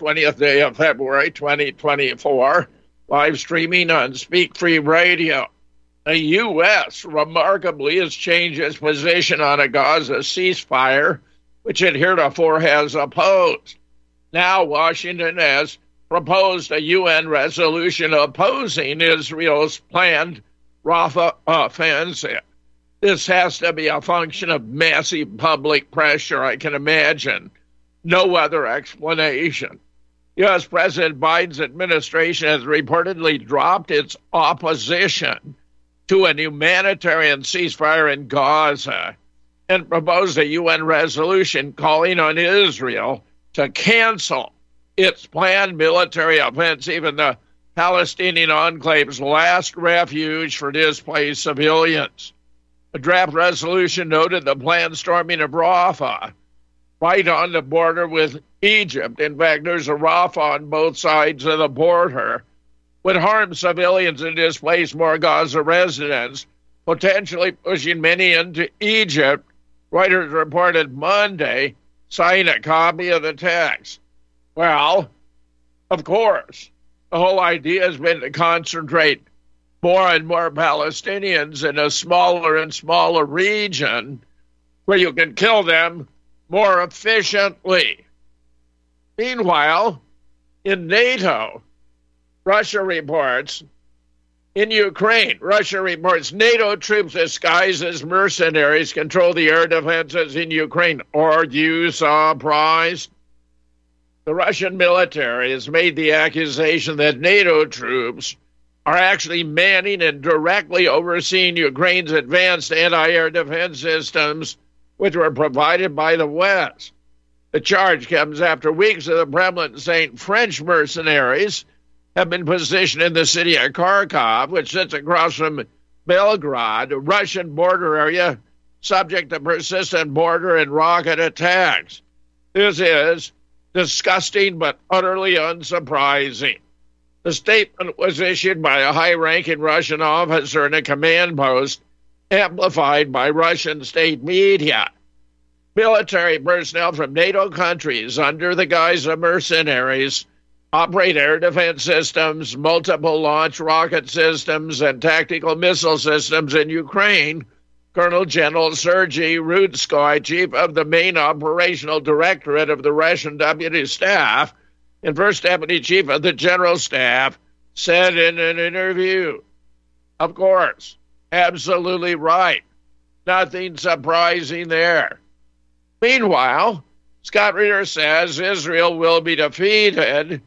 20th day of February 2024, live streaming on Speak Free Radio. The U.S. remarkably has changed its position on a Gaza ceasefire, which it heretofore has opposed. Now, Washington has proposed a UN resolution opposing Israel's planned Rafah offensive. This has to be a function of massive public pressure, I can imagine. No other explanation. U.S. President Biden's administration has reportedly dropped its opposition to a humanitarian ceasefire in Gaza and proposed a UN resolution calling on Israel to cancel its planned military offensive in the Palestinian enclave's last refuge for displaced civilians. A draft resolution noted the planned storming of Rafah, right on the border with Egypt. In fact, there's a Rafah on both sides of the border, would harm civilians and displace more Gaza residents, potentially pushing many into Egypt. Reuters reported Monday, sign a copy of the text. Well, of course, the whole idea has been to concentrate more and more Palestinians in a smaller and smaller region where you can kill them more efficiently. Meanwhile, in NATO, Russia reports in Ukraine, Russia reports NATO troops disguised as mercenaries control the air defenses in Ukraine. Are you surprised? The Russian military has made the accusation that NATO troops are actually manning and directly overseeing Ukraine's advanced anti air defense systems, which were provided by the West. The charge comes after weeks of the Kremlin saying French mercenaries have been positioned in the city of Kharkov, which sits across from Belgorod, a Russian border area subject to persistent border and rocket attacks. This is disgusting but utterly unsurprising. The statement was issued by a high ranking Russian officer in a command post, amplified by Russian state media. Military personnel from NATO countries, under the guise of mercenaries, operate air defense systems, multiple launch rocket systems, and tactical missile systems in Ukraine. Colonel General Sergei Rudskoy, chief of the main operational directorate of the Russian Deputy Staff, and First Deputy Chief of the General Staff said in an interview, of course, absolutely right. Nothing surprising there. Meanwhile, Scott Ritter says Israel will be defeated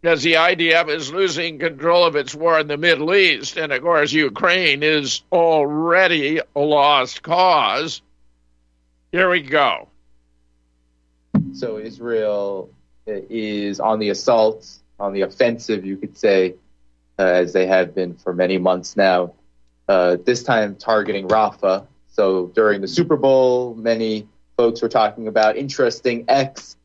because the IDF is losing control of its war in the Middle East. And of course, Ukraine is already a lost cause. Here we go. So Israel is on the assault, on the offensive, you could say, uh, as they have been for many months now. Uh, this time targeting Rafah. So during the Super Bowl, many folks were talking about interesting X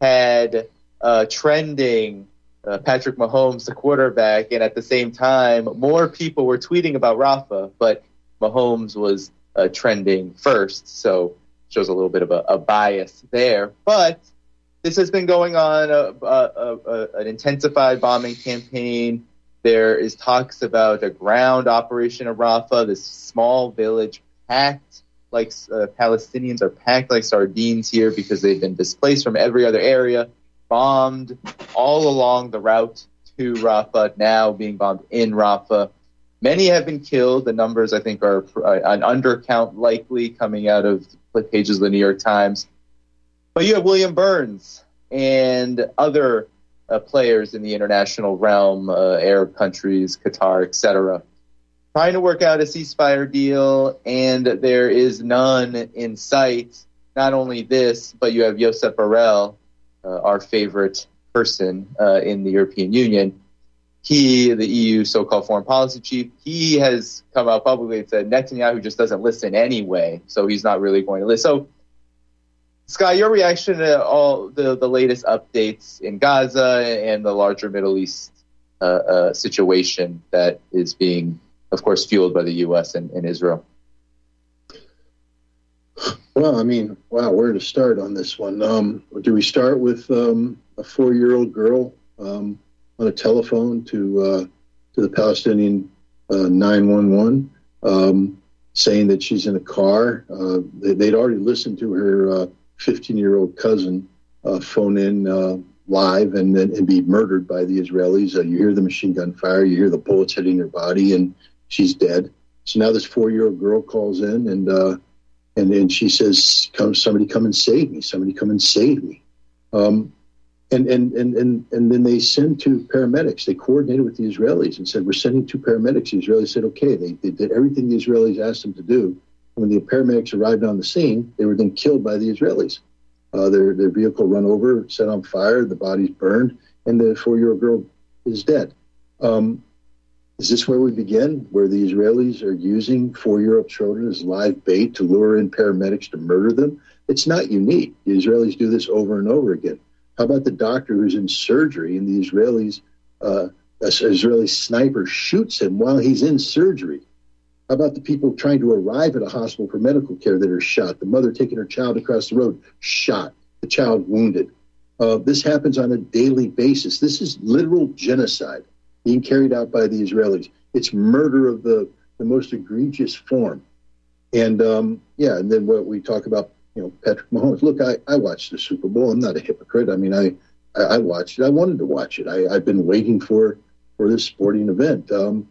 had uh, trending uh, Patrick Mahomes, the quarterback, and at the same time, more people were tweeting about Rafah, but Mahomes was uh, trending first. So shows a little bit of a, a bias there. But this has been going on a, a, a, an intensified bombing campaign. There is talks about a ground operation of Rafah, this small village packed like uh, Palestinians are packed like sardines here because they've been displaced from every other area, bombed all along the route to Rafah, now being bombed in Rafah. Many have been killed. The numbers, I think, are uh, an undercount likely coming out of the pages of the New York Times. But you have William Burns and other uh, players in the international realm, uh, Arab countries, Qatar, etc., trying to work out a ceasefire deal, and there is none in sight. Not only this, but you have Josep Borrell, uh, our favorite person uh, in the European Union. He, the EU so-called foreign policy chief, he has come out publicly and said Netanyahu just doesn't listen anyway, so he's not really going to listen. So Sky, your reaction to all the, the latest updates in Gaza and the larger Middle East uh, uh, situation that is being, of course, fueled by the U.S. and, and Israel? Well, I mean, wow, where to start on this one? Um, do we start with um, a four-year-old girl um, on a telephone to uh, to the Palestinian uh, nine one one, um, saying that she's in a car? Uh, they, would already listened to her uh, fifteen-year-old cousin uh, phone in uh, live and then and be murdered by the Israelis. you hear the machine gun fire, you hear the bullets hitting her body, and she's dead. So now this four-year-old girl calls in and and then she says, "Come, somebody, come and save me! Somebody, come and save me!" Um, and, and and and and then they send two paramedics. They coordinated with the Israelis and said, "We're sending two paramedics." The Israelis said, "Okay." They, they did everything the Israelis asked them to do. When the paramedics arrived on the scene, they were then killed by the Israelis. Uh, their their vehicle run over, set on fire, the bodies burned, and the four year old girl is dead. Um, is this where we begin, where the Israelis are using four year old children as live bait to lure in paramedics to murder them? It's not unique. The Israelis do this over and over again. How about the doctor who's in surgery and the Israelis, uh, Israeli sniper shoots him while he's in surgery? How about the people trying to arrive at a hospital for medical care that are shot? The mother taking her child across the road, shot. The child wounded. Uh, this happens on a daily basis. This is literal genocide being carried out by the Israelis. It's murder of the, the most egregious form. And um, yeah, and then what we talk about, you know, Patrick Mahomes. Look, I, I watched the Super Bowl. I'm not a hypocrite. I mean, I, I, watched it. I wanted to watch it. I, I've been waiting for for this sporting event. Um,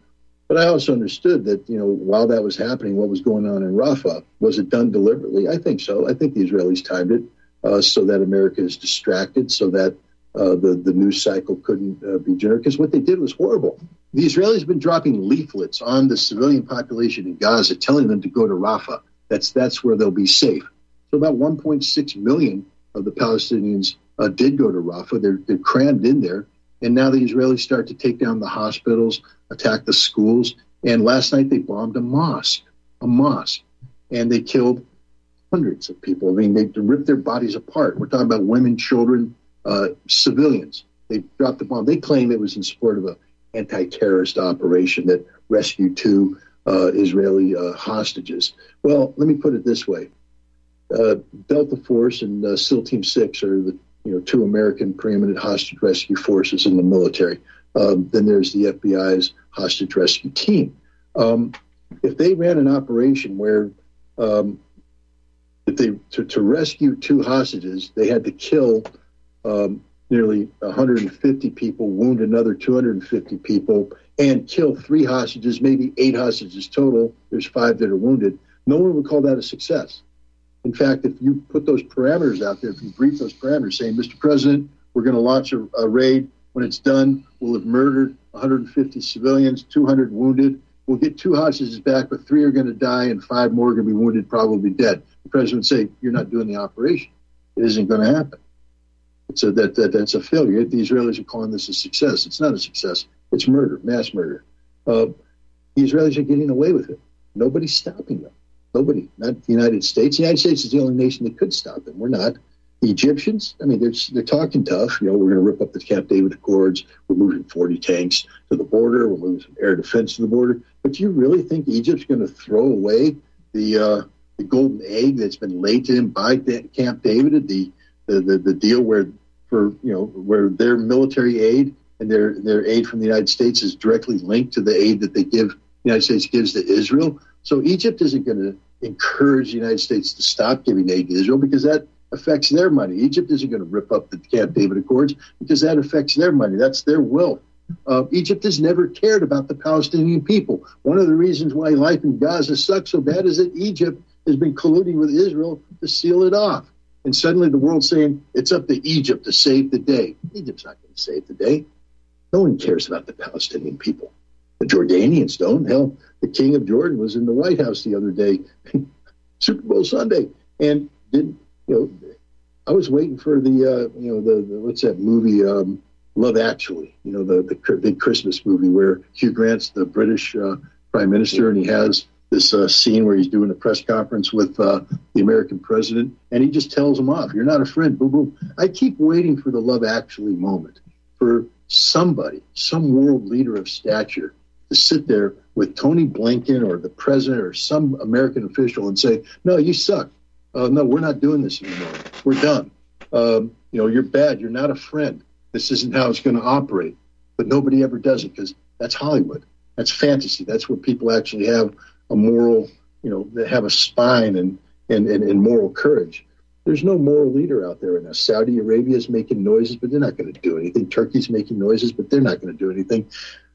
but I also understood that, you know, while that was happening, what was going on in Rafah, was it done deliberately? I think so. I think the Israelis timed it uh, so that America is distracted, so that uh, the, the news cycle couldn't uh, be generated because what they did was horrible. The Israelis have been dropping leaflets on the civilian population in Gaza, telling them to go to Rafah. That's that's where they'll be safe. So about 1.6 million of the Palestinians uh, did go to Rafah. They're, they're crammed in there, and now the Israelis start to take down the hospitals, attack the schools, and last night they bombed a mosque, a mosque, and they killed hundreds of people. I mean, they ripped their bodies apart. We're talking about women, children, uh, civilians. They dropped the bomb. They claim it was in support of an anti-terrorist operation that rescued two uh, Israeli uh, hostages. Well, let me put it this way: uh, Delta Force and uh, SEAL Team Six are the you know two American preeminent hostage rescue forces in the military. Um, then there's the FBI's hostage rescue team. Um, if they ran an operation where um, if they to, to rescue two hostages, they had to kill um, nearly 150 people, wound another 250 people, and kill three hostages, maybe eight hostages total. There's five that are wounded. No one would call that a success. In fact, if you put those parameters out there, if you brief those parameters saying, Mr. President, we're going to launch a, a raid. When it's done, we'll have murdered 150 civilians, 200 wounded. We'll get two hostages back, but three are going to die and five more are going to be wounded, probably dead. The president would say, You're not doing the operation. It isn't going to happen. So that, that that's a failure. The Israelis are calling this a success. It's not a success. It's murder, mass murder. Uh, the Israelis are getting away with it. Nobody's stopping them. Nobody, not the United States. The United States is the only nation that could stop them. We're not. The Egyptians, I mean, they're, they're talking tough. You know, we're going to rip up the Camp David Accords. We're moving 40 tanks to the border. We're moving some air defense to the border. But do you really think Egypt's going to throw away the uh, the golden egg that's been laid to them by Camp David, the the, the, the deal where for you know where their military aid and their their aid from the United States is directly linked to the aid that they give the United States gives to Israel. So Egypt isn't going to encourage the United States to stop giving aid to Israel because that affects their money. Egypt isn't going to rip up the Camp David Accords because that affects their money. That's their wealth. Uh, Egypt has never cared about the Palestinian people. One of the reasons why life in Gaza sucks so bad is that Egypt has been colluding with Israel to seal it off. And suddenly the world's saying it's up to Egypt to save the day. Egypt's not going to save the day. No one cares about the Palestinian people. The Jordanians don't. Hell, the king of Jordan was in the White House the other day, Super Bowl Sunday, and did you know? I was waiting for the uh, you know the, the what's that movie um, Love Actually? You know the the big Christmas movie where Hugh Grant's the British uh, prime minister and he has this uh, scene where he's doing a press conference with uh, the American president, and he just tells him off. You're not a friend. Boom, boom. I keep waiting for the love actually moment for somebody, some world leader of stature, to sit there with Tony Blinken or the president or some American official and say, "No, you suck. Uh, no, we're not doing this anymore. We're done. Um, you know, you're bad. You're not a friend. This isn't how it's going to operate. But nobody ever does it because that's Hollywood. That's fantasy. That's where people actually have a moral, you know, they have a spine and, and, and, and moral courage. There's no moral leader out there right now. Saudi Arabia is making noises, but they're not going to do anything. Turkey's making noises, but they're not going to do anything.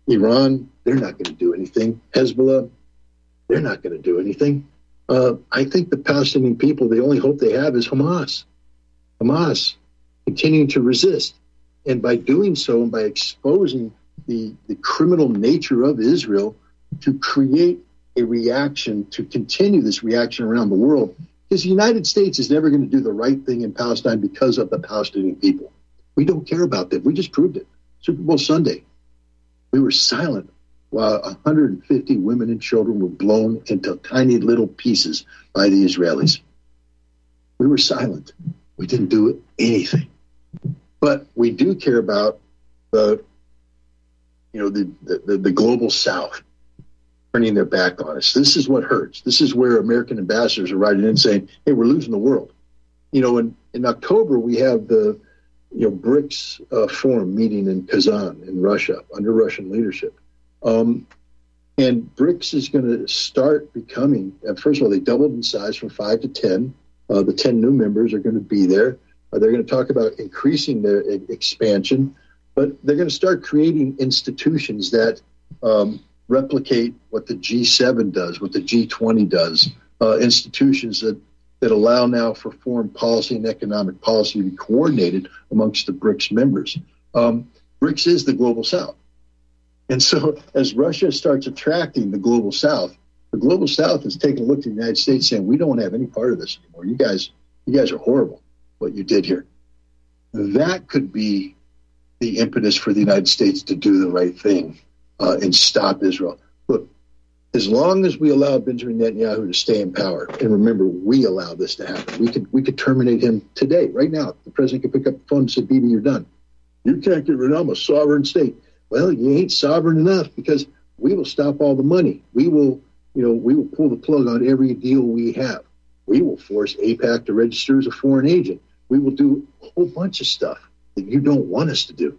Iran, they're not going to do anything. Hezbollah, they're not going to do anything. Uh, I think the Palestinian people, the only hope they have is Hamas. Hamas continuing to resist. And by doing so, and by exposing the, the criminal nature of Israel, to create a reaction, to continue this reaction around the world, because the United States is never going to do the right thing in Palestine because of the Palestinian people. We don't care about them. We just proved it. Super Bowl Sunday. We were silent while 150 women and children were blown into tiny little pieces by the Israelis. We were silent. We didn't do anything. But we do care about the, you know, the, the, the global South turning their back on us. This is what hurts. This is where American ambassadors are writing in saying, hey, we're losing the world. You know, in, in October, we have the, you know, BRICS uh, forum meeting in Kazan in Russia under Russian leadership. Um, and BRICS is going to start becoming, first of all, they doubled in size from five to 10. Uh, the 10 new members are going to be there. Uh, they're going to talk about increasing their expansion, but they're going to start creating institutions that um, replicate what the G7 does, what the G20 does, uh, institutions that, that allow now for foreign policy and economic policy to be coordinated amongst the BRICS members. Um, BRICS is the global south. And so, as Russia starts attracting the global South, the global South is taking a look at the United States, saying, "We don't have any part of this anymore. You guys, you guys are horrible. What you did here." That could be the impetus for the United States to do the right thing uh, and stop Israel. Look, as long as we allow Benjamin Netanyahu to stay in power, and remember, we allow this to happen. We could we could terminate him today, right now. The president could pick up the phone and say, "Bibi, you're done. You can't get rid of him, a sovereign state." Well, you ain't sovereign enough because we will stop all the money. We will, you know, we will pull the plug on every deal we have. We will force AIPAC to register as a foreign agent. We will do a whole bunch of stuff that you don't want us to do,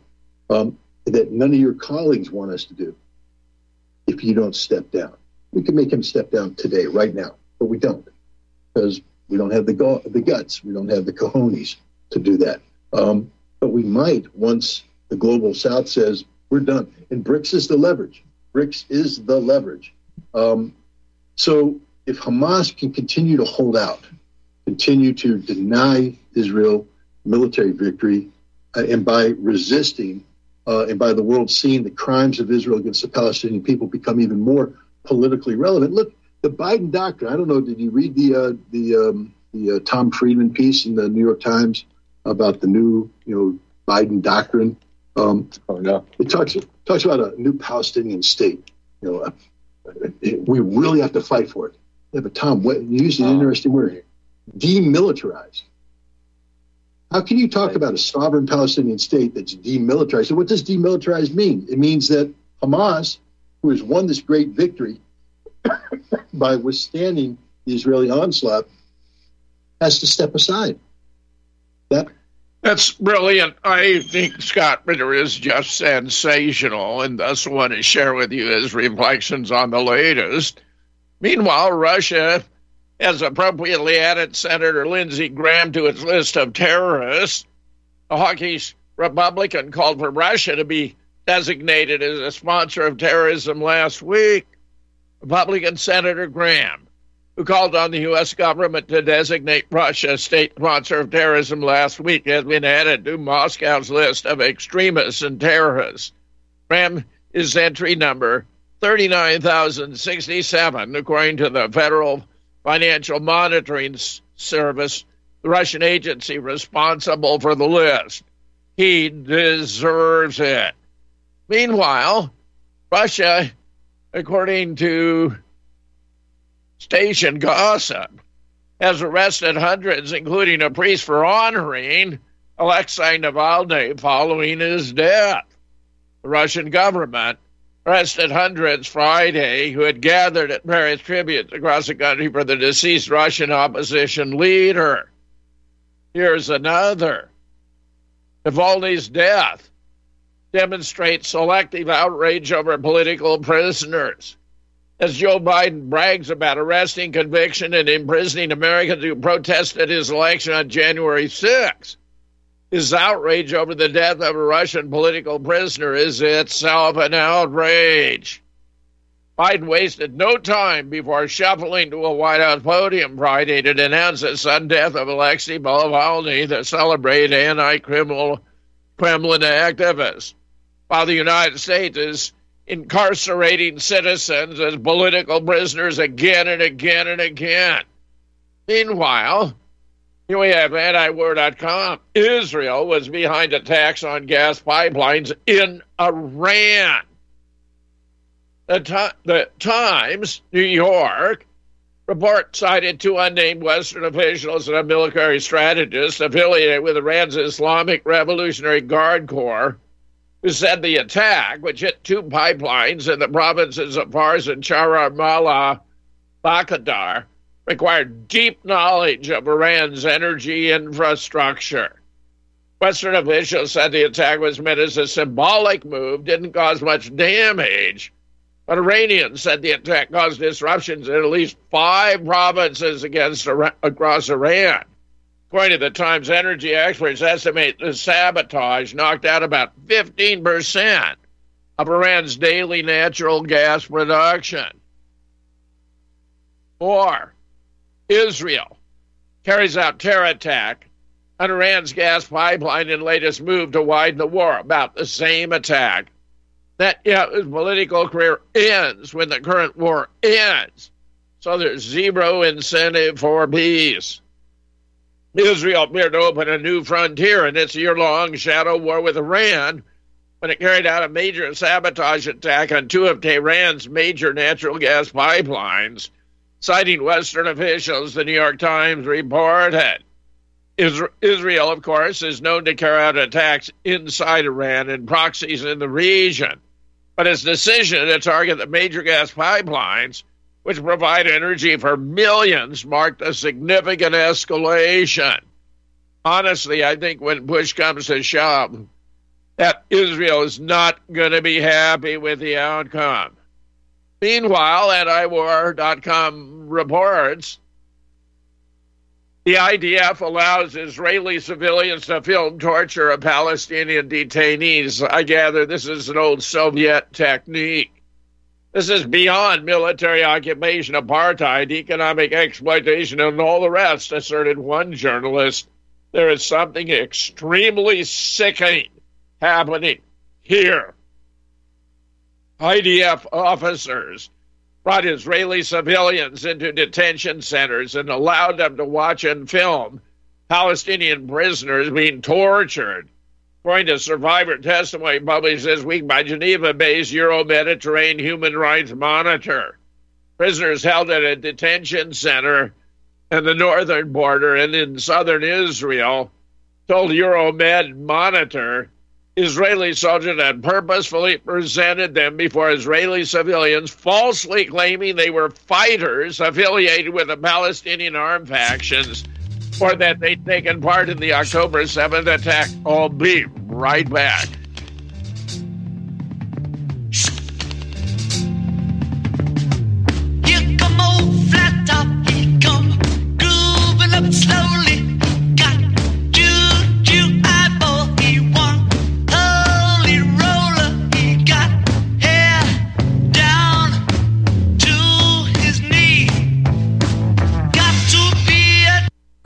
um, that none of your colleagues want us to do if you don't step down. We can make him step down today, right now, but we don't because we don't have the, the guts. We don't have the cojones to do that. Um, but we might once the global south says, we're done. And BRICS is the leverage. BRICS is the leverage. Um, so if Hamas can continue to hold out, continue to deny Israel military victory, uh, and by resisting, uh, and by the world seeing the crimes of Israel against the Palestinian people become even more politically relevant. Look, the Biden doctrine. I don't know. Did you read the uh, the um, the uh, Tom Friedman piece in the New York Times about the new you know Biden doctrine? Um, oh, no. It talks talks about a new Palestinian state. You know, uh, we really have to fight for it. Yeah, but Tom, what, you used an oh. interesting word: demilitarized. How can you talk about a sovereign Palestinian state that's demilitarized? What does demilitarized mean? It means that Hamas, who has won this great victory by withstanding the Israeli onslaught, has to step aside. That that's brilliant. I think Scott Ritter is just sensational, and thus want to share with you his reflections on the latest. Meanwhile, Russia has appropriately added Senator Lindsey Graham to its list of terrorists. The hawkish Republican called for Russia to be designated as a sponsor of terrorism last week. Republican Senator Graham who called on the U.S. government to designate Russia a state sponsor of terrorism last week, has been added to Moscow's list of extremists and terrorists. Graham is entry number 39,067, according to the Federal Financial Monitoring Service, the Russian agency responsible for the list. He deserves it. Meanwhile, Russia, according to station gossip has arrested hundreds, including a priest, for honoring Alexei Navalny following his death. The Russian government arrested hundreds Friday who had gathered at various tributes across the country for the deceased Russian opposition leader. Here's another. Navalny's death demonstrates selective outrage over political prisoners. As Joe Biden brags about arresting, conviction, and imprisoning Americans who protested his election on January 6, his outrage over the death of a Russian political prisoner is itself an outrage. Biden wasted no time before shuffling to a White House podium Friday to denounce the sudden death of Alexei Navalny, the celebrated anti-criminal Kremlin activist, while the United States is incarcerating citizens as political prisoners again and again and again. Meanwhile, we have antiwar.com. Israel was behind attacks on gas pipelines in Iran. The, the Times, New York, report cited two unnamed Western officials and a military strategist affiliated with Iran's Islamic Revolutionary Guard Corps who said the attack, which hit two pipelines in the provinces of Fars and Chaharmahal Bakhtiari, required deep knowledge of Iran's energy infrastructure. Western officials said the attack was meant as a symbolic move, didn't cause much damage. But Iranians said the attack caused disruptions in at least five provinces against across Iran. According to the Times, energy experts estimate the sabotage knocked out about 15% of Iran's daily natural gas production. Or Israel carries out terror attack on Iran's gas pipeline in latest move to widen the war. About the same attack. That yeah, his political career ends when the current war ends. So there's zero incentive for peace. Israel appeared to open a new frontier in its year long shadow war with Iran when it carried out a major sabotage attack on two of Tehran's major natural gas pipelines. Citing Western officials, the New York Times reported. Israel, of course, is known to carry out attacks inside Iran and proxies in the region. But its decision to target the major gas pipelines which provide energy for millions, marked a significant escalation. Honestly, I think when Bush comes to shove, that Israel is not going to be happy with the outcome. Meanwhile, antiwar.com reports the IDF allows Israeli civilians to film torture of Palestinian detainees. I gather this is an old Soviet technique. This is beyond military occupation, apartheid, economic exploitation, and all the rest, asserted one journalist. There is something extremely sickening happening here. IDF officers brought Israeli civilians into detention centers and allowed them to watch and film Palestinian prisoners being tortured. According to survivor testimony published this week by Geneva based Euro Mediterranean Human Rights Monitor, prisoners held at a detention center in the northern border and in southern Israel told Euromed Monitor Israeli soldiers had purposefully presented them before Israeli civilians, falsely claiming they were fighters affiliated with the Palestinian armed factions or that they'd taken part in the October 7th attack. I'll be right back.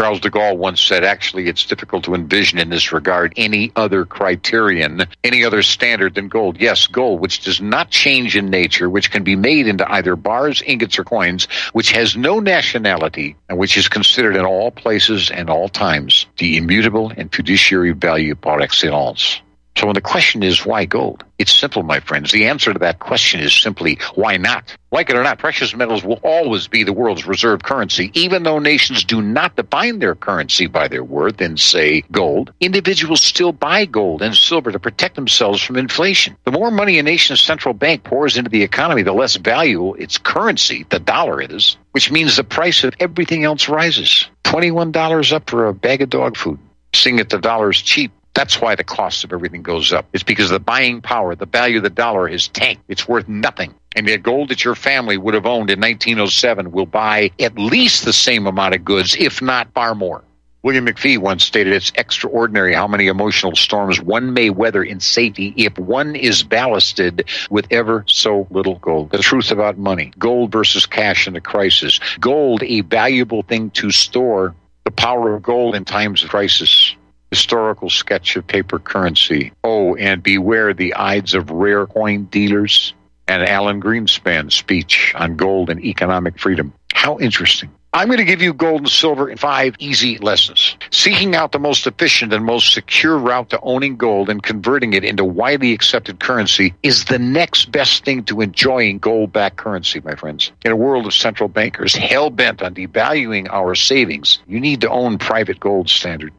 Charles de Gaulle once said, actually, it's difficult to envision in this regard any other criterion, any other standard than gold. Yes, gold, which does not change in nature, which can be made into either bars, ingots, or coins, which has no nationality, and which is considered in all places and all times the immutable and fiduciary value par excellence. So when the question is why gold, it's simple, my friends. The answer to that question is simply why not? Like it or not, precious metals will always be the world's reserve currency, even though nations do not define their currency by their worth in, say, gold. Individuals still buy gold and silver to protect themselves from inflation. The more money a nation's central bank pours into the economy, the less valuable its currency, the dollar, is, which means the price of everything else rises. $21 up for a bag of dog food. Seeing that the dollar's cheap that's why the cost of everything goes up. It's because the buying power, the value of the dollar is tanked. It's worth nothing. And the gold that your family would have owned in 1907 will buy at least the same amount of goods, if not far more. William McFee once stated it's extraordinary how many emotional storms one may weather in safety if one is ballasted with ever so little gold. The truth about money, gold versus cash in a crisis, gold a valuable thing to store, the power of gold in times of crisis historical sketch of paper currency. Oh, and beware the Ides of rare coin dealers and Alan Greenspan's speech on gold and economic freedom. How interesting. I'm going to give you gold and silver in five easy lessons. Seeking out the most efficient and most secure route to owning gold and converting it into widely accepted currency is the next best thing to enjoying gold backed currency, my friends. In a world of central bankers hell bent on devaluing our savings, you need to own private gold standard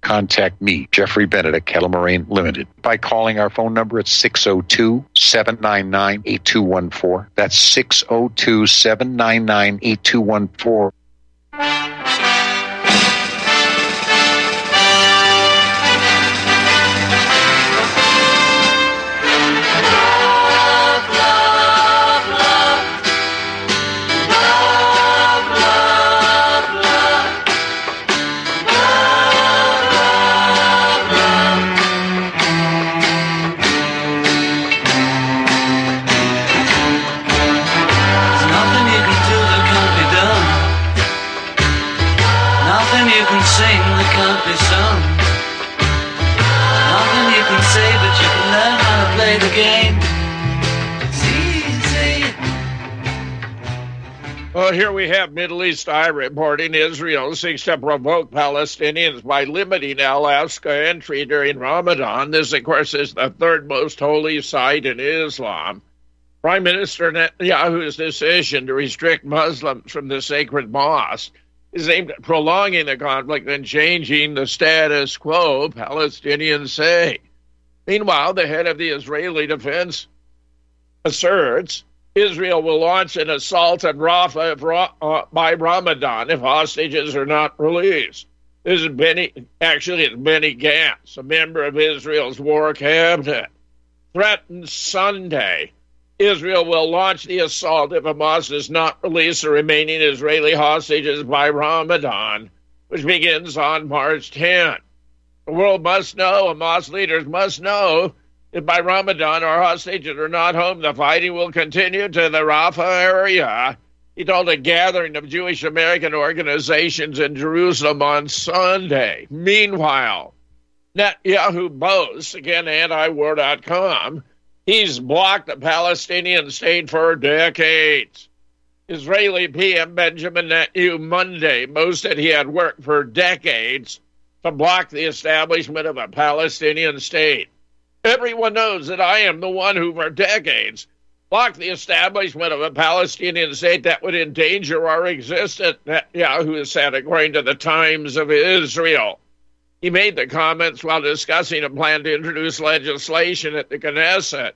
contact me, Jeffrey Bennett at Kettle Moraine Limited, by calling our phone number at 602 799 8214. That's 602 799 8214. Well, here we have Middle East Eye reporting Israel seeks to provoke Palestinians by limiting Al-Aqsa entry during Ramadan. This, of course, is the third most holy site in Islam. Prime Minister Netanyahu's decision to restrict Muslims from the sacred mosque is aimed at prolonging the conflict and changing the status quo, Palestinians say. Meanwhile, the head of the Israeli defense asserts Israel will launch an assault on Rafah uh, by Ramadan if hostages are not released. This is Benny, actually, it's Benny Gantz, a member of Israel's war cabinet, threatened Sunday Israel will launch the assault if Hamas does not release the remaining Israeli hostages by Ramadan, which begins on March 10. The world must know, Hamas leaders must know, that by Ramadan our hostages are not home. The fighting will continue to the Rafah area. He told a gathering of Jewish American organizations in Jerusalem on Sunday. Meanwhile, Netanyahu boasts, again, antiwar.com, He's blocked the Palestinian state for decades. Israeli PM Benjamin Netanyahu Monday boasted he had worked for decades to block the establishment of a Palestinian state. Everyone knows that I am the one who, for decades, blocked the establishment of a Palestinian state that would endanger our existence, Netanyahu said, according to the Times of Israel. He made the comments while discussing a plan to introduce legislation at the Knesset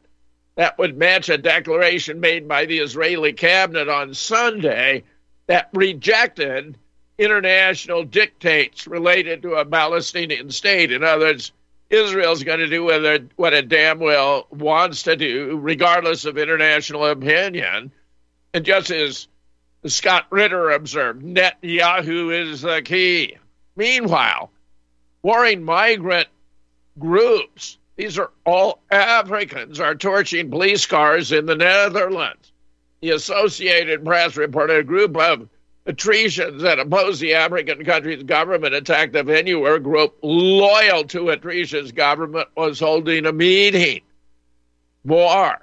that would match a declaration made by the Israeli cabinet on Sunday that rejected international dictates related to a Palestinian state. In other words, Israel's going to do what what it damn well wants to do, regardless of international opinion. And just as Scott Ritter observed, Netanyahu is the key. Meanwhile, warring migrant groups, these are all Africans, are torching police cars in the Netherlands. The Associated Press reported a group of Etruscans that oppose the African country's government attacked the venue where a group loyal to Etrusca's government was holding a meeting. More.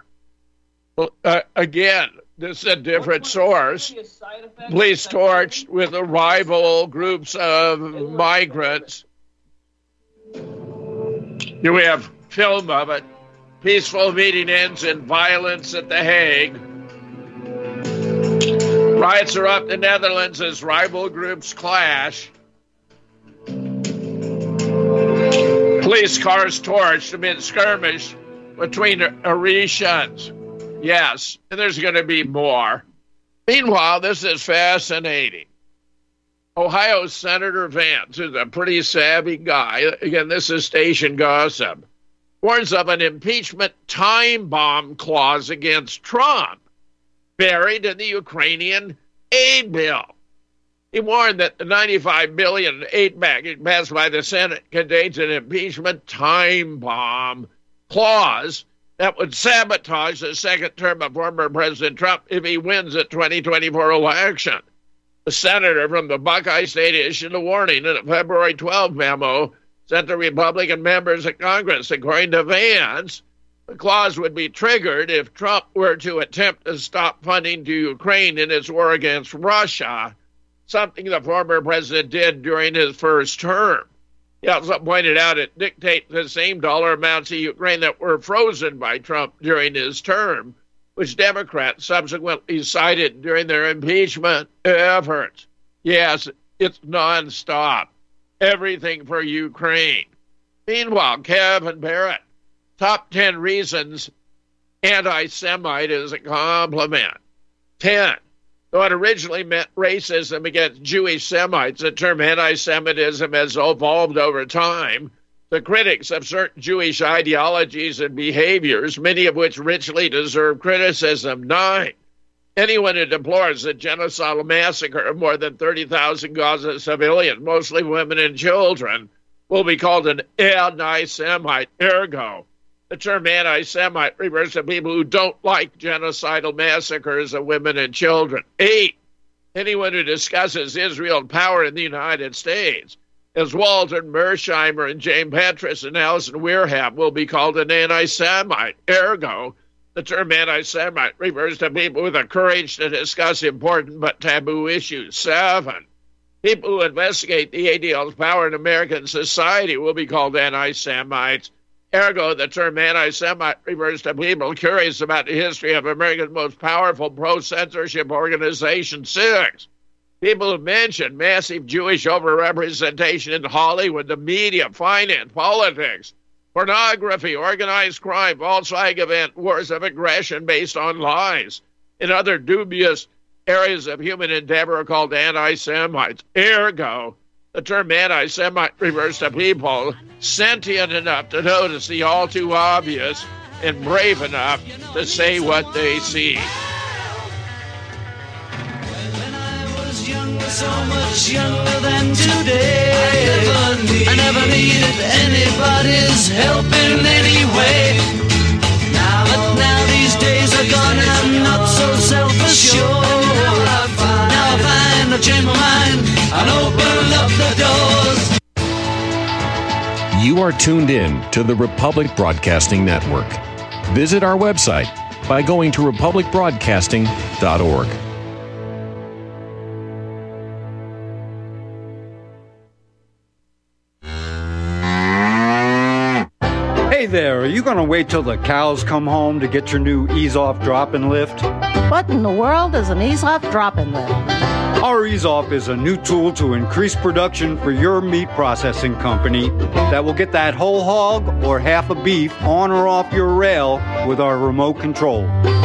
Uh, again, this is a different source. Police torched with rival groups of migrants. Here we have film of it. Peaceful meeting ends in violence at The Hague. Riots are up in the Netherlands as rival groups clash. Police cars torched amid skirmish between Etruscans. Yes, and there's going to be more. Meanwhile, this is fascinating. Ohio Senator Vance, who's a pretty savvy guy, again, this is station gossip, warns of an impeachment time bomb clause against Trump buried in the Ukrainian aid bill. He warned that the 95 billion aid package passed by the Senate contains an impeachment time bomb clause that would sabotage the second term of former President Trump if he wins the 2024 election. The senator from the Buckeye State issued a warning in a February 12 memo sent to Republican members of Congress. According to Vance, the clause would be triggered if Trump were to attempt to stop funding to Ukraine in its war against Russia, something the former president did during his first term. He also pointed out it dictates the same dollar amounts to Ukraine that were frozen by Trump during his term, which Democrats subsequently cited during their impeachment efforts. Yes, it's nonstop. Everything for Ukraine. Meanwhile, Kevin Barrett Top 10 reasons anti Semite is a compliment. 10. Though it originally meant racism against Jewish Semites, the term anti Semitism has evolved over time. The critics of certain Jewish ideologies and behaviors, many of which richly deserve criticism. 9. Anyone who deplores the genocidal massacre of more than 30,000 Gaza civilians, mostly women and children, will be called an anti Semite. Ergo, the term anti Semite refers to people who don't like genocidal massacres of women and children. Eight, anyone who discusses Israel and power in the United States, as Walter Mearsheimer and James Petras and Alison Weirham will be called an anti Semite. Ergo, the term anti Semite refers to people with the courage to discuss important but taboo issues. Seven, people who investigate the ADL's power in American society will be called anti Semites. Ergo, the term anti Semite refers to people curious about the history of America's most powerful pro censorship organization, six. People who mention massive Jewish overrepresentation in Hollywood, the media, finance, politics, pornography, organized crime, flag event, wars of aggression based on lies, and other dubious areas of human endeavor called anti Semites. Ergo, the term anti Semite refers to people sentient enough to notice the all too obvious and brave enough to say what they see. so much younger than today. I never, need, I never needed anybody's help in any way. Now, but now these days are gone I'm not so self-assured. Now I find, now I find I've changed my mind and open up the doors. You are tuned in to the Republic Broadcasting Network. Visit our website by going to republicbroadcasting.org. Hey there, are you going to wait till the cows come home to get your new ease off drop and lift? What in the world is an ease off drop and lift? Our Off is a new tool to increase production for your meat processing company that will get that whole hog or half a beef on or off your rail with our remote control.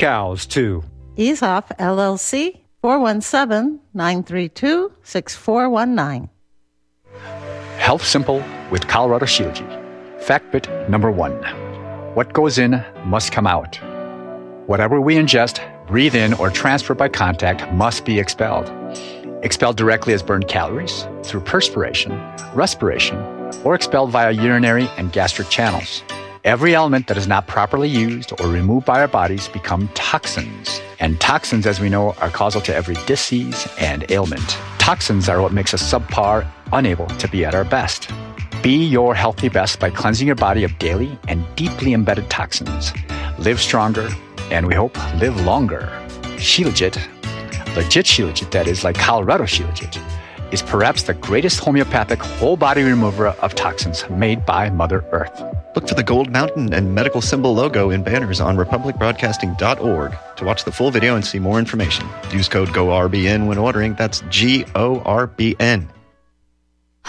Cows, too. Ease LLC 417 932 6419. Health Simple with Colorado Shilajit. Fact bit number one What goes in must come out. Whatever we ingest, breathe in, or transfer by contact must be expelled. Expelled directly as burned calories, through perspiration, respiration, or expelled via urinary and gastric channels. Every element that is not properly used or removed by our bodies become toxins. And toxins, as we know, are causal to every disease and ailment. Toxins are what makes us subpar, unable to be at our best. Be your healthy best by cleansing your body of daily and deeply embedded toxins. Live stronger, and we hope live longer. Shilajit, legit Shilajit, that is, like Colorado Shilajit, is perhaps the greatest homeopathic whole body remover of toxins made by Mother Earth. Look for the Gold Mountain and medical symbol logo in banners on republicbroadcasting.org to watch the full video and see more information. Use code GORBN when ordering. That's G O R B N.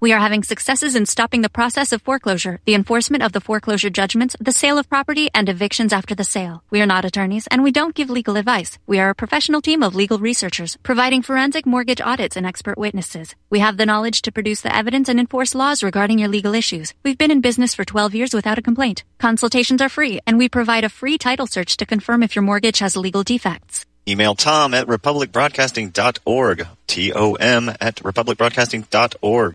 We are having successes in stopping the process of foreclosure, the enforcement of the foreclosure judgments, the sale of property, and evictions after the sale. We are not attorneys and we don't give legal advice. We are a professional team of legal researchers providing forensic mortgage audits and expert witnesses. We have the knowledge to produce the evidence and enforce laws regarding your legal issues. We've been in business for 12 years without a complaint. Consultations are free and we provide a free title search to confirm if your mortgage has legal defects. Email Tom at republicbroadcasting.org. T O M at republicbroadcasting.org.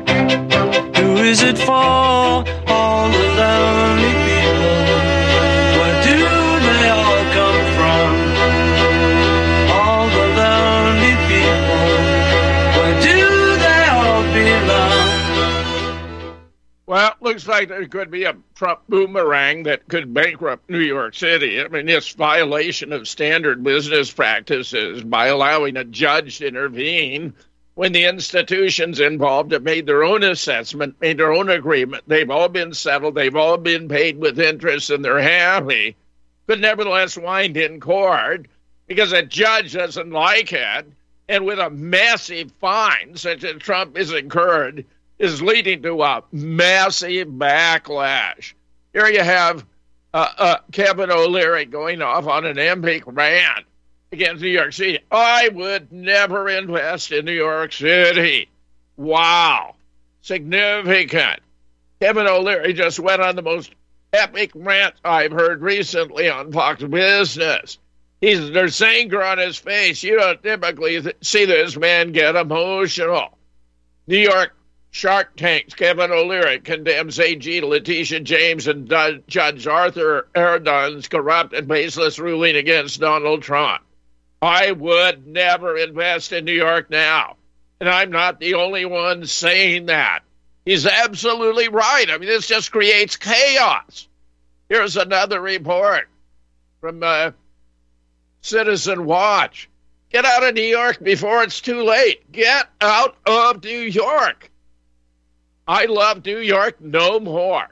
Is it for? All the lonely people. Where do they all come from? All the lonely people. Where do they all belong? Well, it looks like there could be a Trump boomerang that could bankrupt New York City. I mean, it's violation of standard business practices by allowing a judge to intervene when the institutions involved have made their own assessment, made their own agreement. They've all been settled, they've all been paid with interest, and they're happy. But nevertheless, wind in court because a judge doesn't like it, and with a massive fine such as Trump has incurred, is leading to a massive backlash. Here you have uh, uh, Kevin O'Leary going off on an epic rant against New York City. I would never invest in New York City. Wow. Significant. Kevin O'Leary just went on the most epic rant I've heard recently on Fox Business. He's there's anger on his face. You don't typically th- see this man get emotional. New York Shark Tanks, Kevin O'Leary condemns AG Letitia James and Du- Judge Arthur Engoron's corrupt and baseless ruling against Donald Trump. I would never invest in New York now. And I'm not the only one saying that. He's absolutely right. I mean, this just creates chaos. Here's another report from uh, Citizen Watch. Get out of New York before it's too late. Get out of New York. I love New York no more.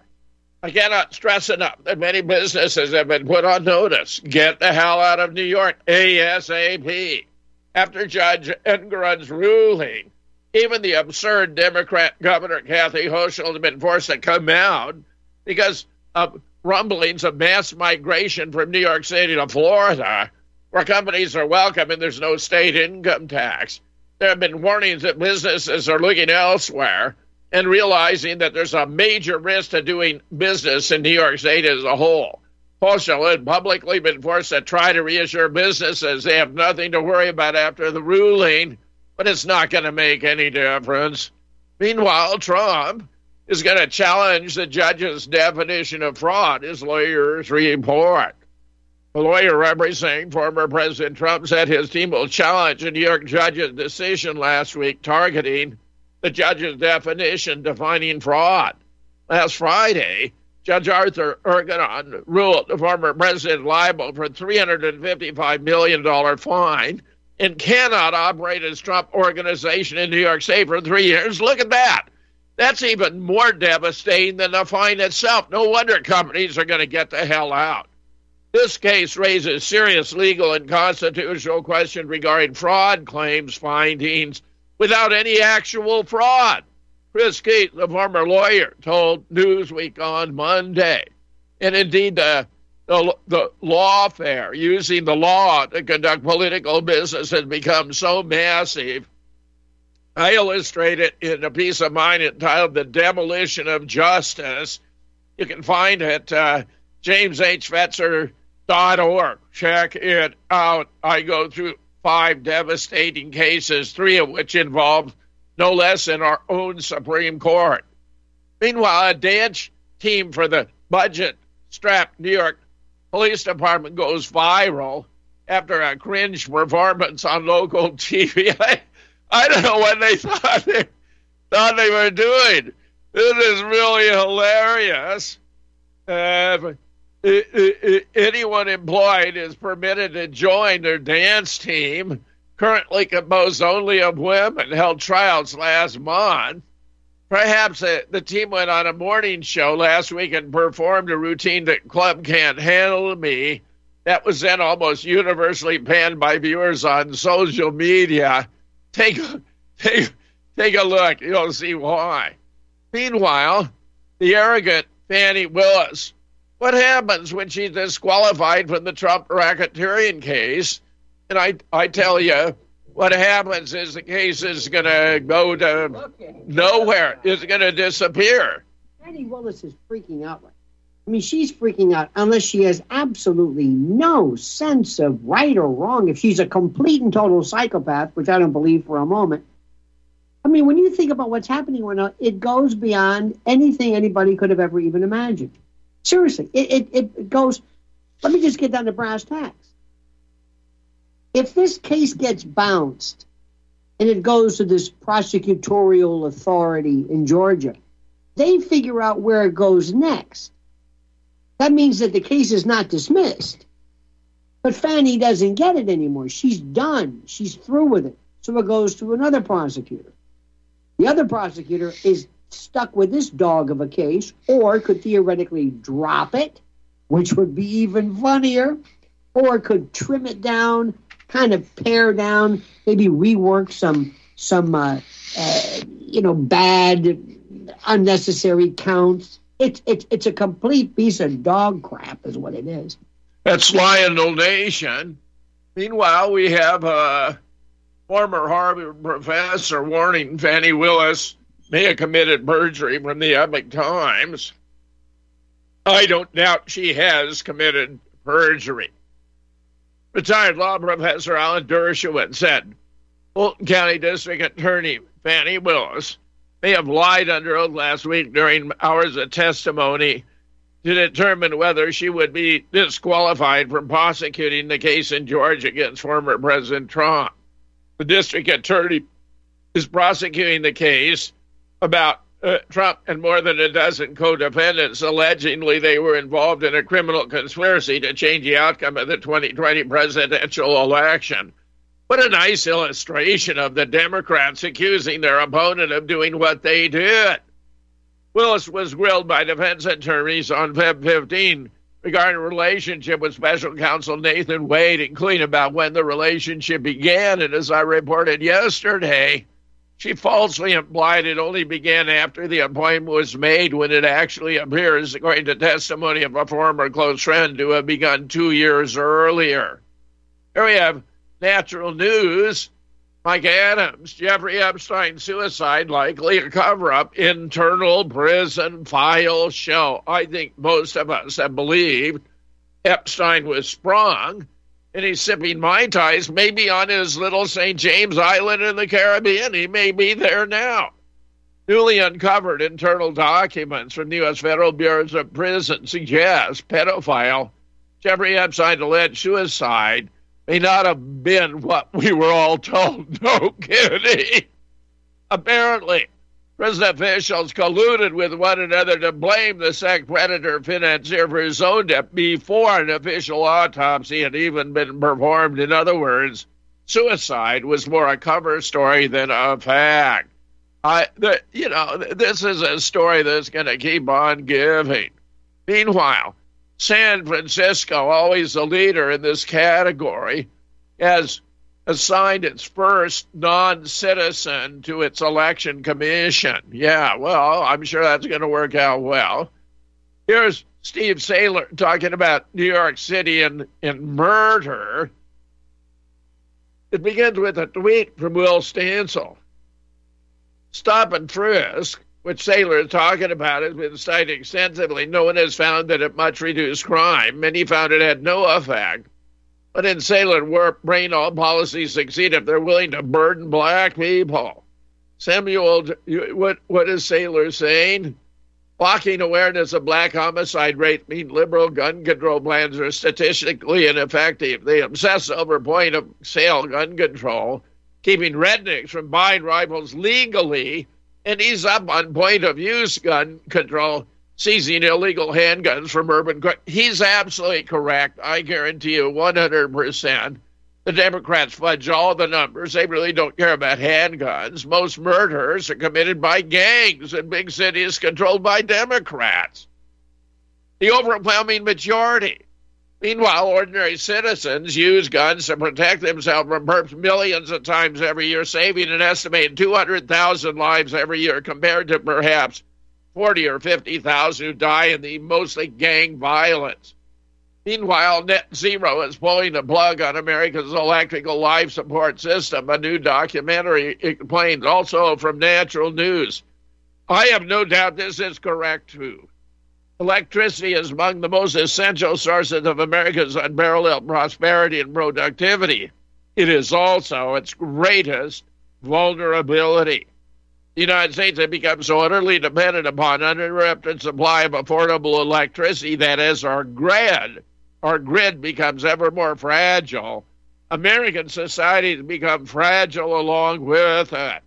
I cannot stress enough that many businesses have been put on notice. Get the hell out of New York ASAP. After Judge Engoron's ruling, even the absurd Democrat Governor Kathy Hochul has been forced to come out because of rumblings of mass migration from New York City to Florida, where companies are welcome and there's no state income tax. There have been warnings that businesses are looking elsewhere and realizing that there's a major risk to doing business in New York State as a whole. Hochul had publicly been forced to try to reassure businesses they have nothing to worry about after the ruling, but it's not going to make any difference. Meanwhile, Trump is going to challenge the judge's definition of fraud, his lawyers report. A lawyer representing former President Trump said his team will challenge a New York judge's decision last week targeting the judge's definition defining fraud. Last Friday, Judge Arthur Engoron ruled the former president liable for a $355 million fine and cannot operate his Trump organization in New York State for three years. Look at that. That's even more devastating than the fine itself. No wonder companies are going to get the hell out. This case raises serious legal and constitutional questions regarding fraud claims findings without any actual fraud. Chris Kise, the former lawyer, told Newsweek on Monday. And indeed, the, the, the lawfare, using the law to conduct political business, has become so massive. I illustrate it in a piece of mine entitled The Demolition of Justice. You can find it uh, jameshfetzer.org. Check it out. I go through five devastating cases, three of which involved no less than our own Supreme Court. Meanwhile, a dance team for the budget strapped New York Police Department goes viral after a cringe performance on local TV. I, don't know what they thought they thought they were doing. This is really hilarious. Uh, anyone employed is permitted to join their dance team, currently composed only of women, held tryouts last month. Perhaps uh, the team went on a morning show last week and performed a routine that Club Can't Handle Me. That was then almost universally panned by viewers on social media. Take, take, take a look. You'll see why. Meanwhile, the arrogant Fani Willis what happens when she's disqualified from the Trump racketeering case? And I, I tell you, what happens is the case is going to go to nowhere. It's going to disappear. Fani Willis is freaking out. I mean, she's freaking out unless she has absolutely no sense of right or wrong. If she's a complete and total psychopath, which I don't believe for a moment. I mean, when you think about what's happening right now, it goes beyond anything anybody could have ever even imagined. Seriously, it, it, it goes. Let me just get down to brass tacks. If this case gets bounced and it goes to this prosecutorial authority in Georgia, they figure out where it goes next. That means that the case is not dismissed. But Fani doesn't get it anymore. She's done. She's through with it. So it goes to another prosecutor. The other prosecutor is stuck with this dog of a case, or could theoretically drop it, which would be even funnier, or could trim it down, kind of pare down, maybe rework some some uh, uh, you know bad, unnecessary counts. It's it's it's a complete piece of dog crap, is what it is. That's Lionel Nation. Meanwhile, we have a former Harvard professor warning Fani Willis may have committed perjury from the Epoch Times. I don't doubt she has committed perjury. Retired law professor Alan Dershowitz said Fulton County District Attorney Fani Willis may have lied under oath last week during hours of testimony to determine whether she would be disqualified from prosecuting the case in Georgia against former President Trump. The district attorney is prosecuting the case about uh, Trump and more than a dozen co-defendants allegedly they were involved in a criminal conspiracy to change the outcome of the 2020 presidential election. What a nice illustration of the Democrats accusing their opponent of doing what they did. Willis was grilled by defense attorneys on Feb 15 regarding relationship with special counsel Nathan Wade, including about when the relationship began. And as I reported yesterday, she falsely implied it only began after the appointment was made when it actually appears, according to testimony of a former close friend, to have begun two years earlier. Here we have natural news. Mike Adams, Jeffrey Epstein suicide likely a cover up, internal prison file show. I think most of us have believed Epstein was sprung and he's sipping Mai Tais, maybe on his little St. James Island in the Caribbean. He may be there now. Newly uncovered internal documents from the U.S. Federal Bureau of Prisons suggest pedophile Jeffrey Epstein alleged suicide may not have been what we were all told. No kidding. Apparently, prison officials colluded with one another to blame the sex predator financier for his own death before an official autopsy had even been performed. In other words, suicide was more a cover story than a fact. I, the, you know, this is a story that's going to keep on giving. Meanwhile, San Francisco, always the leader in this category, has assigned its first non citizen to its election commission. Yeah, well, I'm sure that's going to work out well. Here's Steve Sailer talking about New York City and, and murder. It begins with a tweet from Will Stancil. Stop and frisk which Sailer is talking about, has been studied extensively. No one has found that it much reduced crime. Many found it had no effect. But in Salem, work, brain all policies succeed if they're willing to burden black people. Samuel, what what is Sailer saying? Blocking awareness of black homicide rate mean liberal gun control plans are statistically ineffective. They obsess over point of sale gun control, keeping rednecks from buying rifles legally and he's up on point of use gun control, seizing illegal handguns from urban. He's absolutely correct. I guarantee you 100%. The Democrats fudge all the numbers. They really don't care about handguns. Most murders are committed by gangs in big cities controlled by Democrats. The overwhelming majority. Meanwhile, ordinary citizens use guns to protect themselves from perps millions of times every year, saving an estimated 200,000 lives every year compared to perhaps 40 or 50,000 who die in the mostly gang violence. Meanwhile, Net Zero is pulling the plug on America's electrical life support system, a new documentary explains also from Natural News. I have no doubt this is correct, too. Electricity is among the most essential sources of America's unparalleled prosperity and productivity. It is also its greatest vulnerability. The United States has become so utterly dependent upon uninterrupted supply of affordable electricity that as our grid, our grid becomes ever more fragile, American society has become fragile along with it.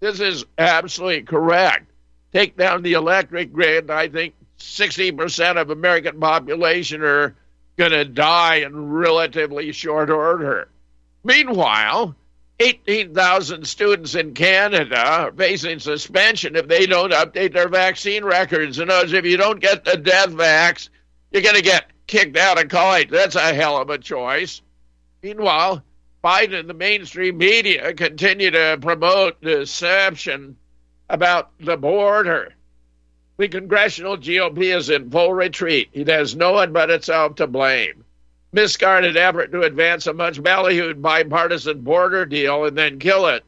This is absolutely correct. Take down the electric grid, I think 60% of American population are going to die in relatively short order. Meanwhile, 18,000 students in Canada are facing suspension if they don't update their vaccine records. Words, if you don't get the death vax, you're going to get kicked out of college. That's a hell of a choice. Meanwhile, Biden and the mainstream media continue to promote deception about the border. The congressional GOP is in full retreat. It has no one but itself to blame. Misguided effort to advance a much ballyhooed bipartisan border deal and then kill it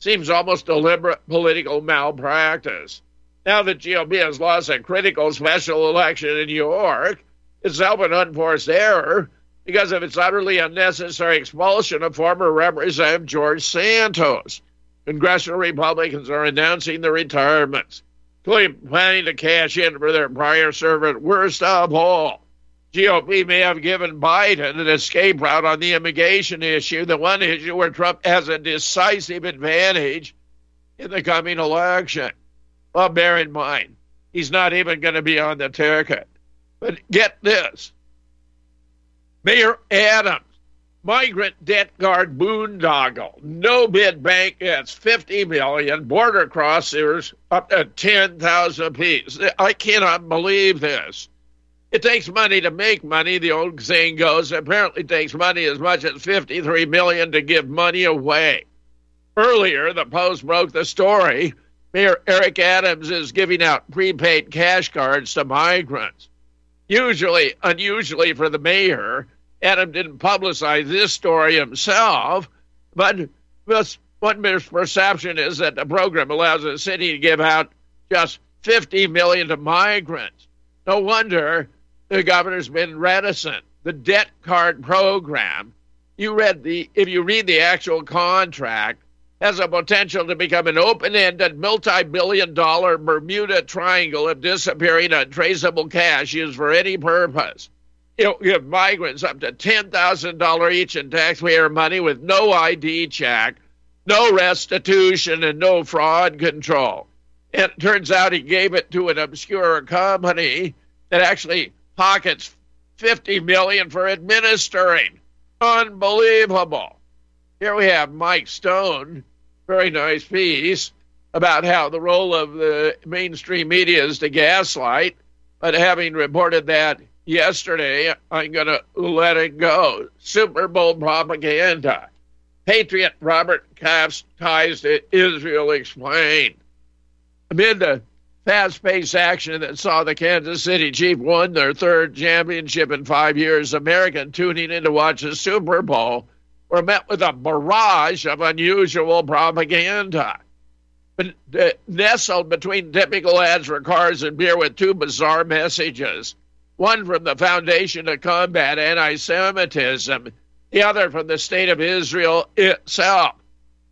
seems almost deliberate political malpractice. Now that GOP has lost a critical special election in New York, itself an unforced error because of its utterly unnecessary expulsion of former Representative George Santos. Congressional Republicans are announcing the retirements clearly planning to cash in for their prior servant. Worst of all, GOP may have given Biden an escape route on the immigration issue, the one issue where Trump has a decisive advantage in the coming election. Well, bear in mind, he's not even going to be on the ticket. But get this Mayor Adams migrant debt guard boondoggle. No bid bank gets 50 million, border crossers up to 10,000 apiece. I cannot believe this. It takes money to make money, the old saying goes. Apparently, it takes money as much as 53 million to give money away. Earlier, the Post broke the story. Mayor Eric Adams is giving out prepaid cash cards to migrants. Usually, unusually for the mayor, Adam didn't publicize this story himself, but this, one misperception is that the program allows the city to give out just 50 million to migrants. No wonder the governor's been reticent. The debt card program, you read the if you read the actual contract, has a potential to become an open-ended, multi-billion dollar Bermuda Triangle of disappearing untraceable cash used for any purpose. It'll give migrants up to $10,000 each in taxpayer money with no ID check, no restitution, and no fraud control. It turns out he gave it to an obscure company that actually pockets 50 million for administering. Unbelievable. Here we have Mike Stone, very nice piece about how the role of the mainstream media is to gaslight, but having reported that yesterday, I'm going to let it go. Super Bowl propaganda. Patriot Robert Kraft's ties to Israel explained. Amid the fast paced action that saw the Kansas City Chiefs win their third championship in five years, Americans tuning in to watch the Super Bowl were met with a barrage of unusual propaganda. But, uh, nestled between typical ads for cars and beer with two bizarre messages one from the Foundation to Combat Anti Semitism, the other from the State of Israel itself.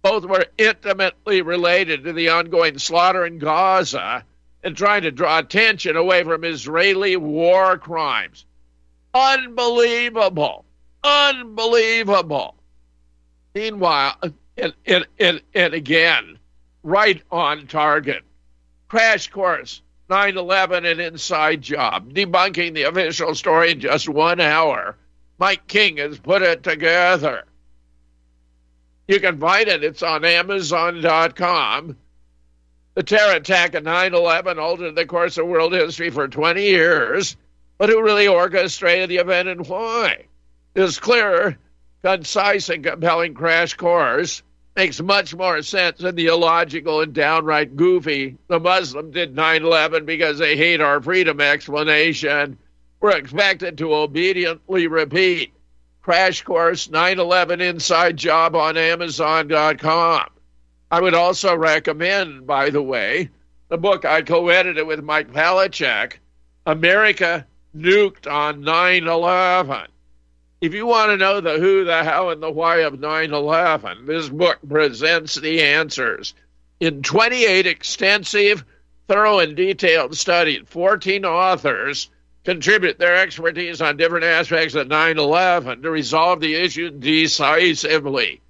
Both were intimately related to the ongoing slaughter in Gaza and trying to draw attention away from Israeli war crimes. Unbelievable. Unbelievable. Meanwhile, and, and, and, and again, right on target. Crash course 9 11 an inside job, debunking the official story in just one hour. Mike King has put it together. You can find it, it's on Amazon.com. The terror attack of 9 11 altered the course of world history for 20 years, but who really orchestrated the event and why? This clear, concise, and compelling crash course makes much more sense than the illogical and downright goofy. The Muslim did 9 11 because they hate our freedom explanation. We're expected to obediently repeat. Crash Course 9 11 Inside Job on Amazon.com. I would also recommend, by the way, the book I co edited with Mike Palecek, America Nuked on 9 11. If you want to know the who, the how, and the why of 9 11, this book presents the answers. In 28 extensive, thorough, and detailed studies, 14 authors contribute their expertise on different aspects of 9 11 to resolve the issue decisively.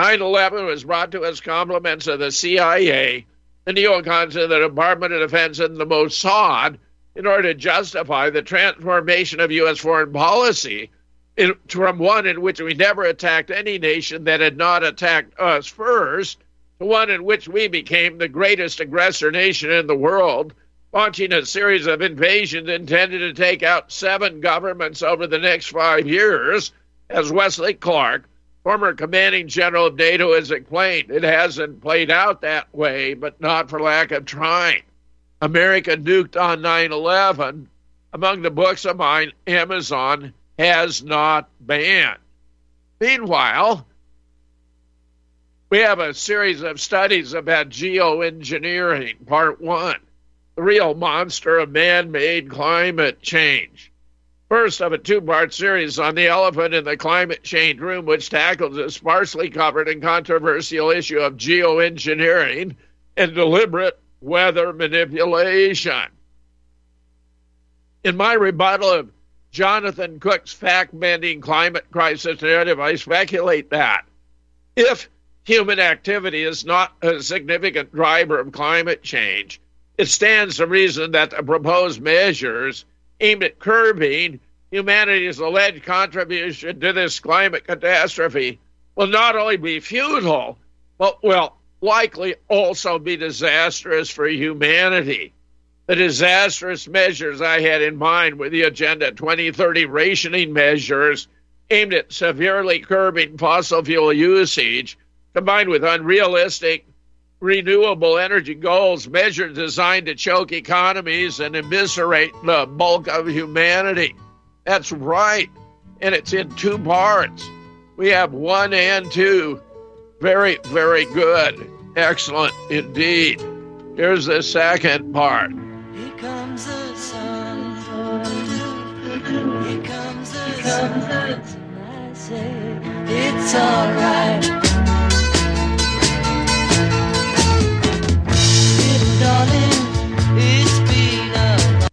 9 11 was brought to us compliments of the CIA, the neocons of the Department of Defense, and the Mossad in order to justify the transformation of U.S. foreign policy in, from one in which we never attacked any nation that had not attacked us first to one in which we became the greatest aggressor nation in the world, launching a series of invasions intended to take out seven governments over the next five years, as Wesley Clark, former commanding general of NATO, has explained. It hasn't played out that way, but not for lack of trying. America nuked on 9 11. Among the books of mine, Amazon has not banned. Meanwhile, we have a series of studies about geoengineering, part one, the real monster of man made climate change. First of a two part series on the elephant in the climate change room, which tackles the sparsely covered and controversial issue of geoengineering and deliberate weather manipulation. In my rebuttal of Jonathan Cook's fact bending climate crisis narrative, I speculate that if human activity is not a significant driver of climate change, it stands to reason that the proposed measures aimed at curbing humanity's alleged contribution to this climate catastrophe will not only be futile, but will likely also be disastrous for humanity. The disastrous measures I had in mind were the Agenda 2030 rationing measures aimed at severely curbing fossil fuel usage, combined with unrealistic renewable energy goals, measures designed to choke economies and eviscerate the bulk of humanity. That's right. And it's in two parts. We have one and two. Very, very good. Excellent indeed. Here's the second part. Here comes the sun. Here comes the sun. I say it's alright. Little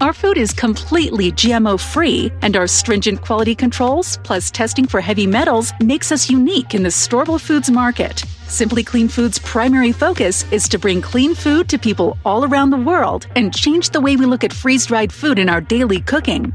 Our food is completely GMO free, and our stringent quality controls, plus testing for heavy metals, makes us unique in the storable foods market. Simply Clean Foods' primary focus is to bring clean food to people all around the world and change the way we look at freeze dried food in our daily cooking.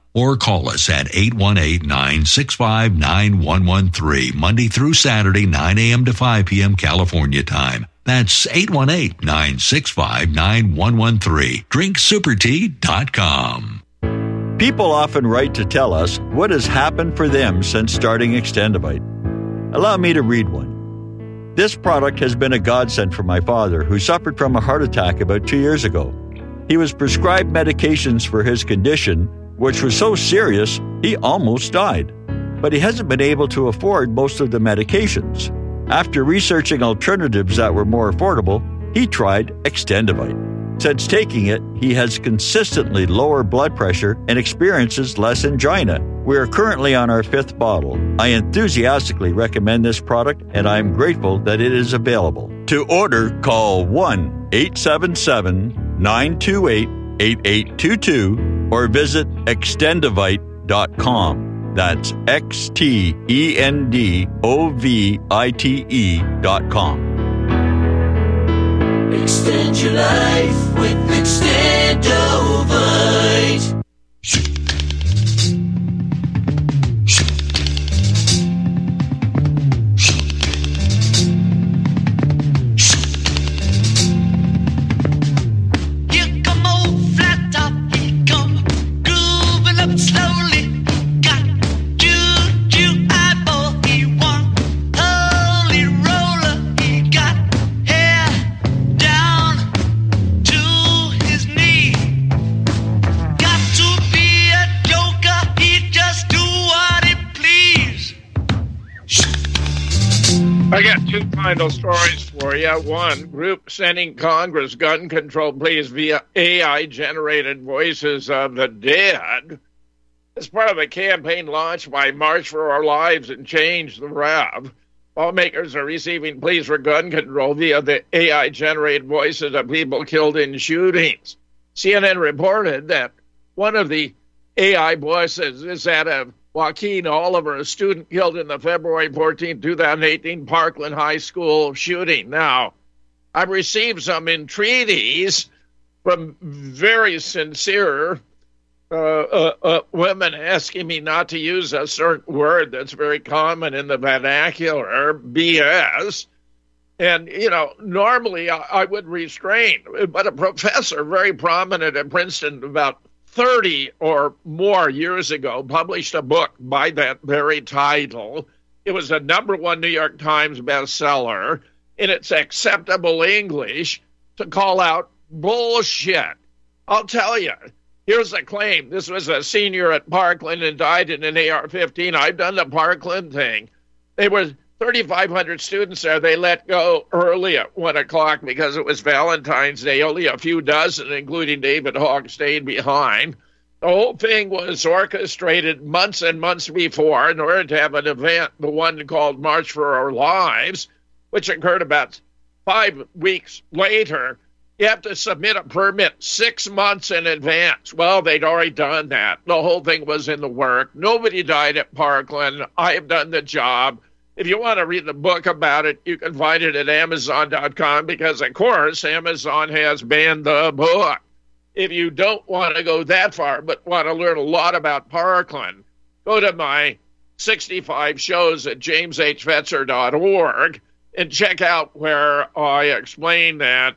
or call us at 818-965-9113, Monday through Saturday, 9 a.m. to 5 p.m. California time. That's 818-965-9113. DrinkSuperTea.com. People often write to tell us what has happened for them since starting Extendovite. Allow me to read one. This product has been a godsend for my father, who suffered from a heart attack about two years ago. He was prescribed medications for his condition, which was so serious he almost died. But he hasn't been able to afford most of the medications. After researching alternatives that were more affordable, he tried Extendovite. Since taking it, he has consistently lower blood pressure and experiences less angina. We are currently on our fifth bottle. I enthusiastically recommend this product and I am grateful that it is available. To order, call 1 877 928 8822 or visit extendovite.com. That's X T E N D O V I T E dot com. Extend your life with Extendovite. Final stories for you. One group sending Congress gun control pleas via AI generated voices of the dead. As part of a campaign launched by March for Our Lives and Change the Ref, lawmakers are receiving pleas for gun control via the AI generated voices of people killed in shootings. CNN reported that one of the AI voices is that of Joaquin Oliver, a student killed in the February 14, 2018 Parkland High School shooting. Now, I've received some entreaties from very sincere uh, uh, uh, women asking me not to use a certain word that's very common in the vernacular, BS. And, you know, normally I, I would restrain, but a professor very prominent at Princeton about 30 or more years ago published a book by that very title. It was a number one New York Times bestseller in its acceptable English to call out bullshit. I'll tell you. Here's a claim. This was a senior at Parkland and died in an AR 15. I've done the Parkland thing. They were 3,500 students there. They let go early at 1 o'clock because it was Valentine's Day. Only a few dozen, including David Hogg, stayed behind. The whole thing was orchestrated months and months before in order to have an event, the one called March for Our Lives, which occurred about five weeks later. You have to submit a permit six months in advance. Well, they'd already done that. The whole thing was in the work. Nobody died at Parkland. I have done the job. If you want to read the book about it, you can find it at Amazon.com because, of course, Amazon has banned the book. If you don't want to go that far but want to learn a lot about Parkland, go to my 65 shows at jameshfetzer.org and check out where I explain that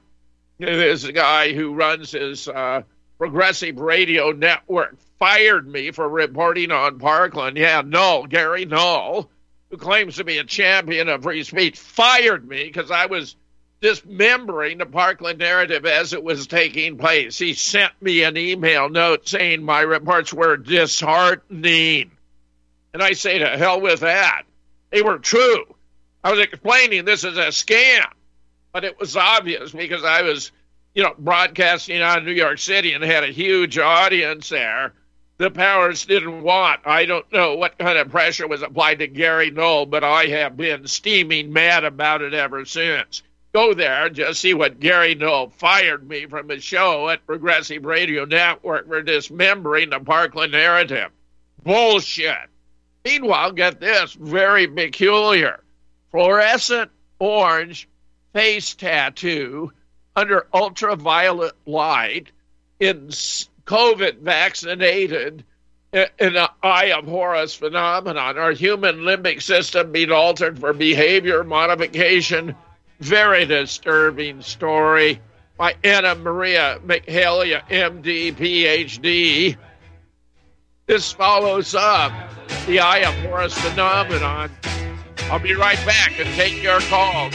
a guy who runs his uh, progressive radio network fired me for reporting on Parkland. Yeah, Null, Gary Null, claims to be a champion of free speech, fired me because I was dismembering the Parkland narrative as it was taking place. He sent me an email note saying my reports were disheartening. And I say to hell with that. They were true. I was explaining this is a scam, but it was obvious because I was, you know, broadcasting out of New York City and had a huge audience there. The powers didn't want. I don't know what kind of pressure was applied to Gary Null, but I have been steaming mad about it ever since. Go there, just see what Gary Null fired me from his show at Progressive Radio Network for dismembering the Parkland narrative. Bullshit. Meanwhile, get this very peculiar fluorescent orange face tattoo under ultraviolet light in COVID vaccinated in an eye of Horus phenomenon. Our human limbic system being altered for behavior modification. Very disturbing story by Ana Maria Mihalcea, MD, PhD. This follows up the eye of Horus phenomenon. I'll be right back and take your calls.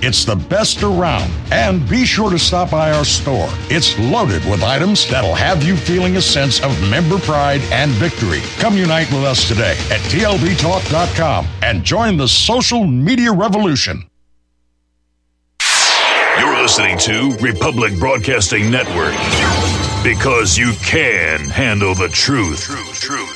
It's the best around. And be sure to stop by our store. It's loaded with items that'll have you feeling a sense of member pride and victory. Come unite with us today at tlbtalk.com and join the social media revolution. You're listening to Republic Broadcasting Network because you can handle the truth. Truth, truth.